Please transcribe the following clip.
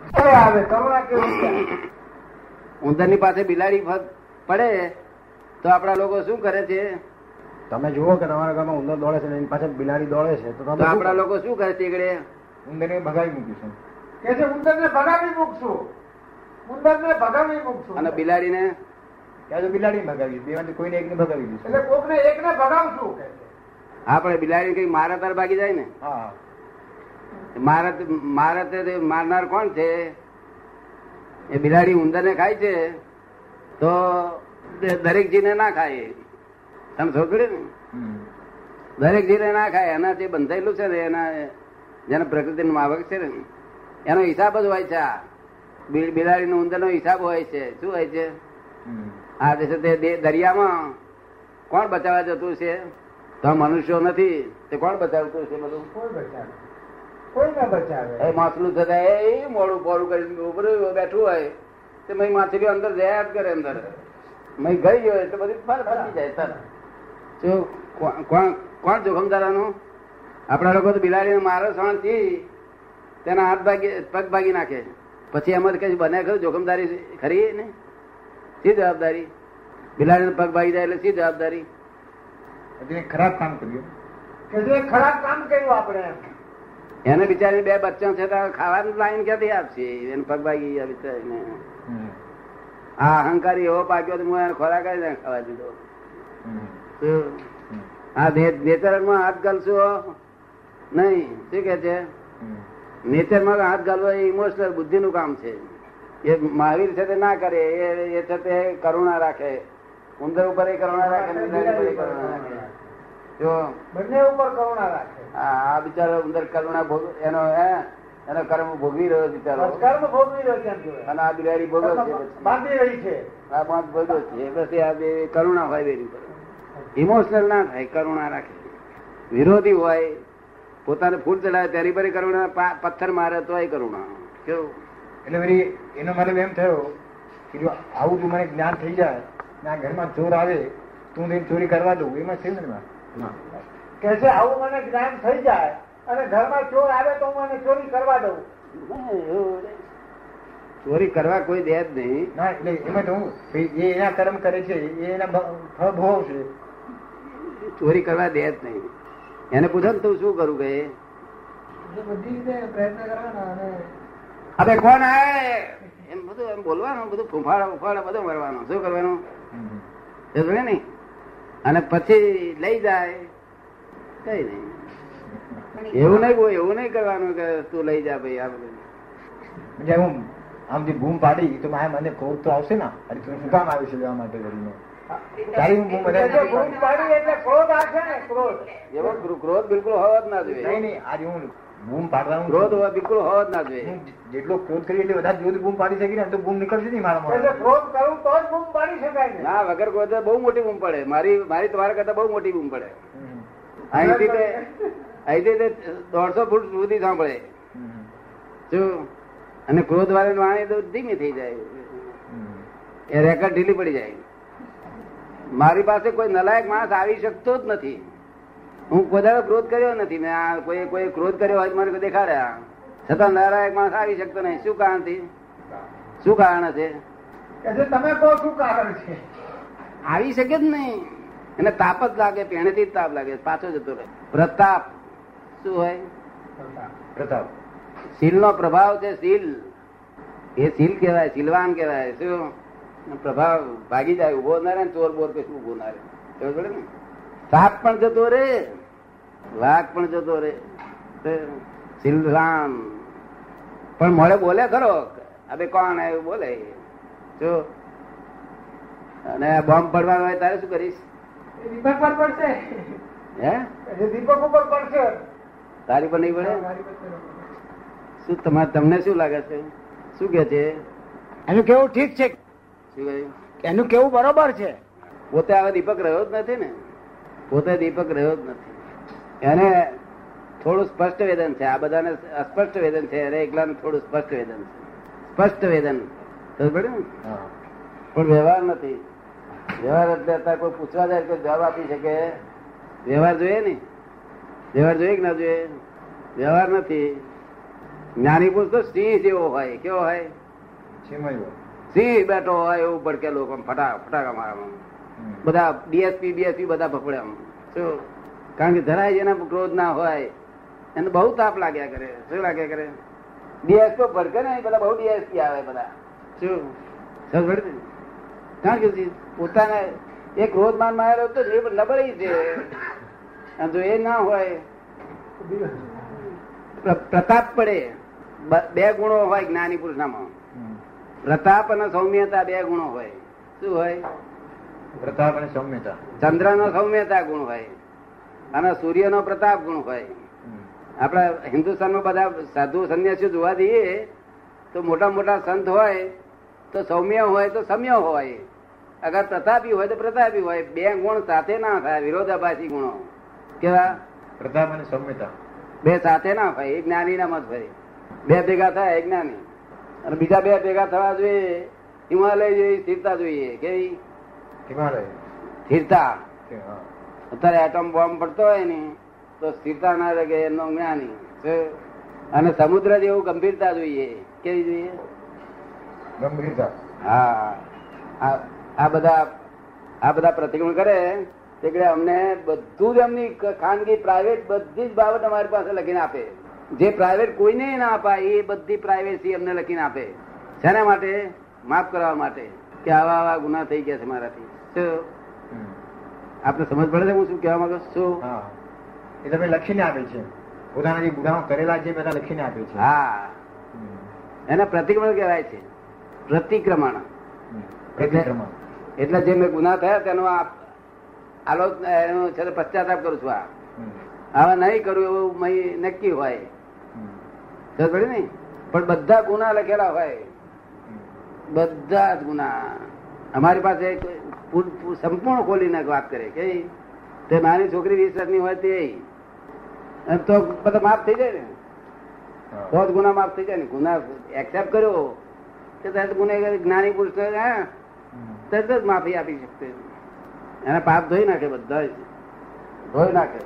આવે છે? ઉંદરની પાસે બિલાડી પડે તો આપણા લોકો શું કરે છે? તમે જુઓ કે તમારા ઘરમાં ઉંદર દોડે છે એની પાસે બિલાડી દોડે છે તો આપણા લોકો શું કરે છે એકડે? ઉંદરને ભગાવી મૂકીશું કે છે ઉંદર ને ભગાવી મૂકશું. ઉંદર ને ભગાવી મૂકશું. અને બિલાડીને? ત્યાં તો બિલાડી ભગાવી બેમાંથી કોઈને એકને ભગાવી દીધું એટલે કોક ને એક ને ભગાવશું. આપણે બિલાડી કઈ મારા તાર ભાગી જાય ને? હા. મારા મારા મારનાર કોણ છે? એ બિલાડી ઉંદર ને ખાય છે? તો દરેક જીને ના ખાય. તમે સમજે ને? દરેક જીને ના ખાય. એના જે બંધાયેલું છે ને એના જેને પ્રકૃતિનું માવક છે ને એનો હિસાબ જ હોય છે આ. નો બિલાડીનો ઉંદરનો હિસાબ હોય છે. શું હોય છે? આ જે તે દરિયામાં કોણ બચાવવા જતું છે? તો મનુષ્યો નથી. તે કોણ બચાવતું છે બધું? કોણ બચાવે? કોઈ ના બચાવે? એ માછલું થતા એ મોડું પોડું કરીને ઉપર બેઠું હોય. તે મય માછલી અંદર જયા જ કરે અંદર. મય ગઈ ગયો એટલે બધી ફર ફરી જાય સર. શું? કોણ- કોણ જોખમદારાનું? આપણા લોકો તો બિલાડીને મારો થી તેના હાથ ભાગી પગ ભાગી નાખે પછી એમાં કઈ બને ખરું જોખમદારી ખરી ને? શી જવાબદારી? બિલાડીને પગ ભાગી જાય એટલે શી જવાબદારી? એટલે ખરાબ કામ કર્યું. ખરાબ કામ કર્યું આપણે. એને બિચારી બે બચ્ચા છે ખાવાનું લાઈન ક્યાંથી આપશે? એને પગ ભાગી ગયા બિચારીને. આ અહંકારી એવો પાક્યો તો હું ખોરાક જ ખાવા દીધો. આ નેચરમાં હાથ ગાલશું? નહીં. શું કે છે. નેચરમાં હાથ ગાલવો એ ઇમોશનલ બુદ્ધિનું કામ છે. એ મહાવીર છે તે ના કરે. એ છે તે કરુણા રાખે. ઉંદર ઉપર એ કરુણા રાખે કરુણા રાખે. જો. બંને ઉપર કરુણા રાખે. આ આ બિચારો ઉંદર કરુણા ભોગ એનો હે એનો કર્મ ભોગવી રહ્યો બિચારો. કર્મ ભોગવી રહ્યો છે અને આ બિલાડી ભોગવ છે બાંધી રહી છે. આ પાંચ ભોગવ છે. પછી આ બે કરુણા હોય બેની ઇમોશનલ ના થાય કરુણા રાખે. વિરોધી હોય પોતાને ફૂલ ચડાવે તેની પર કરુણા પથ્થર મારે તો એ કરુણા. કેવું? એટલે મારી એનો મને એમ થયો કે જો આવું જો મને જ્ઞાન થઈ જાય ને આ ઘરમાં ચોર આવે તું તેની ચોરી કરવા દઉં. એમાં એમાં? ના કે છે આવું મને જ્ઞાન થઈ જાય અને ઘરમાં ચોર આવે તો હું મને ચોરી કરવા દઉં. નહીં. ચોરી કરવા કોઈ દે જ નહીં. ના એટલે એમાં તો હું એના કર્મ કરે છે એ એના ફળ ભોગવશે ચોરી કરવા દે જ નહીં. એને પૂછો ને તું શું કરું કે બધી રીતે પ્રયત્ન કરવાના અને અબે કોણ આવે? એમ બધું એમ બોલવાનું બધું ફૂંફાડા ફૂંફાડા બધું મરવાનું. શું કરવાનું? સમજે ને? અને પછી લઈ જાય. કઈ નહીં. એવું નહીં કોઈ એવું નહીં કરવાનું કે તું લઈ જા ભાઈ આ બધું. એટલે હું આમ જે બૂમ પાડી તો મારે મને ક્રોધ તો આવશે ને. અરે તું શું કામ આવ્યું છે લેવા માટે કરીને ક્રોધ આવશે ને ક્રોધ એવો ક્રો- ક્રોધ બિલકુલ હોવા જ ના નહીં જોઈએ નહીં આજે હું બૂમ પાડવાનું ક્રોધ બિલકુલ હોવો જ ના જોઈએ. જેટલો ક્રોધ કરીએ એટલે વધારે જોરથી બૂમ પાડી શકીએ ને તો બૂમ નીકળશે નહીં મારા ક્રોધ કરું તો જ બૂમ પાડી શકાય ને. ના વગર ક્રોધે બહુ મોટી બૂમ પડે. મારી મારી તમારા કરતા બહુ મોટી બૂમ પડે. અહીંથી તે અહીંથી તે દોઢસો ફૂટ સુધી સાંભળે. જો શું અને ક્રોધ વાળી વાણી તો ધીમી થઈ જાય. એ રેકર્ડ ઢીલી પડી જાય. મારી પાસે કોઈ નલાયક માણસ આવી શકતો જ નથી. હું કોઈ ક્રોધ કર્યો નથી. મેં આ કોઈ કોઈ ક્રોધ કર્યો હોય મને દેખાડ્યા છતાં નારાયક માણસ આવી શકતો નહીં. શું કારણથી શું કારણ છે તમે કહો શું કારણ છે? આવી શકે જ નહીં. એને તાપ જ લાગે પેણેથી જ તાપ લાગે. પાછો જતો રહે. પ્રતાપ. શું હોય? પ્રતાપ. શીલ નો પ્રભાવ છે શીલ. એ શીલ કહેવાય શીલવાન કહેવાય. શું? પ્રભાવ ભાગી જાય. ઊભો ના રે ને ચોર બોર કશું ઊભો ના રે ખબર પડે ને? સાપ પણ જતો રે વાઘ પણ જતો રે. તો પણ મોડે બોલે ખરો. અબે કોણ આવ્યું બોલે. જો. અને બોમ્બ પડવાનો હોય તારે શું કરીશ? દીપક પર પડશે. હે? દીપક ઉપર પડશે. તારી પર નહીં પડે? શું તમારે તમને શું લાગે છે? શું કે છે? એનું કેવું ઠીક છે? શું કહ્યું? એનું કેવું બરોબર છે? પોતે હવે દીપક રહ્યો જ નથી ને? પોતે દીપક રહ્યો જ નથી. એને થોડું સ્પષ્ટ વેદન છે. આ બધાને અસ્પષ્ટ વેદન છે. અને એકલાને થોડું સ્પષ્ટ વેદન છે. સ્પષ્ટ વેદન. પણ વ્યવહાર નથી. વ્યવહાર એટલે અત્યારે કોઈ પૂછવા જાય કોઈ જવાબ આપી શકે. વ્યવહાર જોઈએ ને? વ્યવહાર જોઈએ કે ના જોઈએ? વ્યવહાર નથી. જ્ઞાની પુરુષ તો સિંહ જેવો હોય. કેવો હોય? સિંહ બેઠો હોય એવું ભડકેલો લોકો ફટા ફટાકા મારવામાં બધા ડીએસપી બીએસપી બધા ભપડે આમ. શું? કારણ કે જરાય જેના ક્રોધ ના હોય. એને બહુ તાપ લાગ્યા કરે. શું લાગ્યા કરે? ડીએસપી ભડકે ને બધા બહુ ડીએસપી આવે બધા શું? કારણ કે પોતાના એ ક્રોધ માન મારેલો તો એ નબળી છે. જો એ ના હોય પ્રતાપ પડે. બે ગુણો હોય જ્ઞાની પુરુષનામાં. પ્રતાપ અને સૌમ્યતા બે ગુણો હોય. શું હોય? પ્રતાપ અને સૌમ્યતા. ચંદ્ર નો સૌમ્યતા ગુણ હોય. અને સૂર્ય નો પ્રતાપ ગુણ હોય. આપણા હિન્દુસ્તાનમાં બધા સાધુ સંન્યાસીઓ જોવા જઈએ તો મોટા મોટા સંત હોય તો સૌમ્ય હોય તો સમ્ય હોય. અગર પ્રતાપી હોય તો પ્રતાપી હોય. બે ગુણ સાથે ના થાય વિરોધાભાસી ગુણો. કેવા? પ્રતાપ અને સૌમ્યતા. બે સાથે ના થાય એક જ્ઞાની ના મત ભાઈ બે ભેગા થાય એક જ્ઞાની. અને બીજા બે ભેગા થવા જોઈએ હિમાલય જેવી સ્થિરતા જોઈએ. કેવી? હિમાલય. સ્થિરતા. અત્યારે એટમ બોમ્બ પડતો હોય ને તો સ્થિરતા ના લાગે એમનો જ્ઞાની. અને સમુદ્ર જેવું ગંભીરતા જોઈએ. કેવી જોઈએ? ગંભીરતા. હા. આ- બધા આ બધા પ્રતિક્રમણ કરે એટલે અમને બધું જ એમની ખાનગી પ્રાઇવેટ બધી જ બાબત અમારી પાસે લખીને આપે. જે પ્રાઇવેટ કોઈને ના અપાય એ બધી પ્રાઇવેસી અમને લખીને આપે. શેના માટે? માફ કરવા માટે. કે આવા આવા ગુના થઈ ગયા છે મારાથી. આપને સમજ પડે છે હું શું કહેવા માંગુ છું? એ તમે લખીને આપે છે. પોતાના જે ગુનાઓ કરેલા છે બધા લખીને આપે છે. હા. એને પ્રતિક્રમણ કહેવાય છે. પ્રતિક્રમણ. પ્રતિક્રમણ. એટલે જે મેં ગુના થયા તેનો આલોચ એનો છે પશ્ચાતાપ કરું છું આ. હવે નહીં કરું એવું મય નક્કી હોય. સમજ પડી ને? પણ બધા ગુના લખેલા હોય. બધા જ ગુના. અમારી પાસે સંપૂર્ણ ખોલીને વાત કરે કે તે નાની છોકરી વીસ વર્ષની હોય તે તો બધા માફ થઈ જાય ને. તો જ ગુના માફ થઈ જાય ને. ગુના એક્સેપ્ટ કર્યો કે તરત ગુનેગાર જ્ઞાની પુરુષ હા. તરત જ માફી આપી શકતે એના પાપ ધોઈ નાખે બધા ધોઈ નાખે.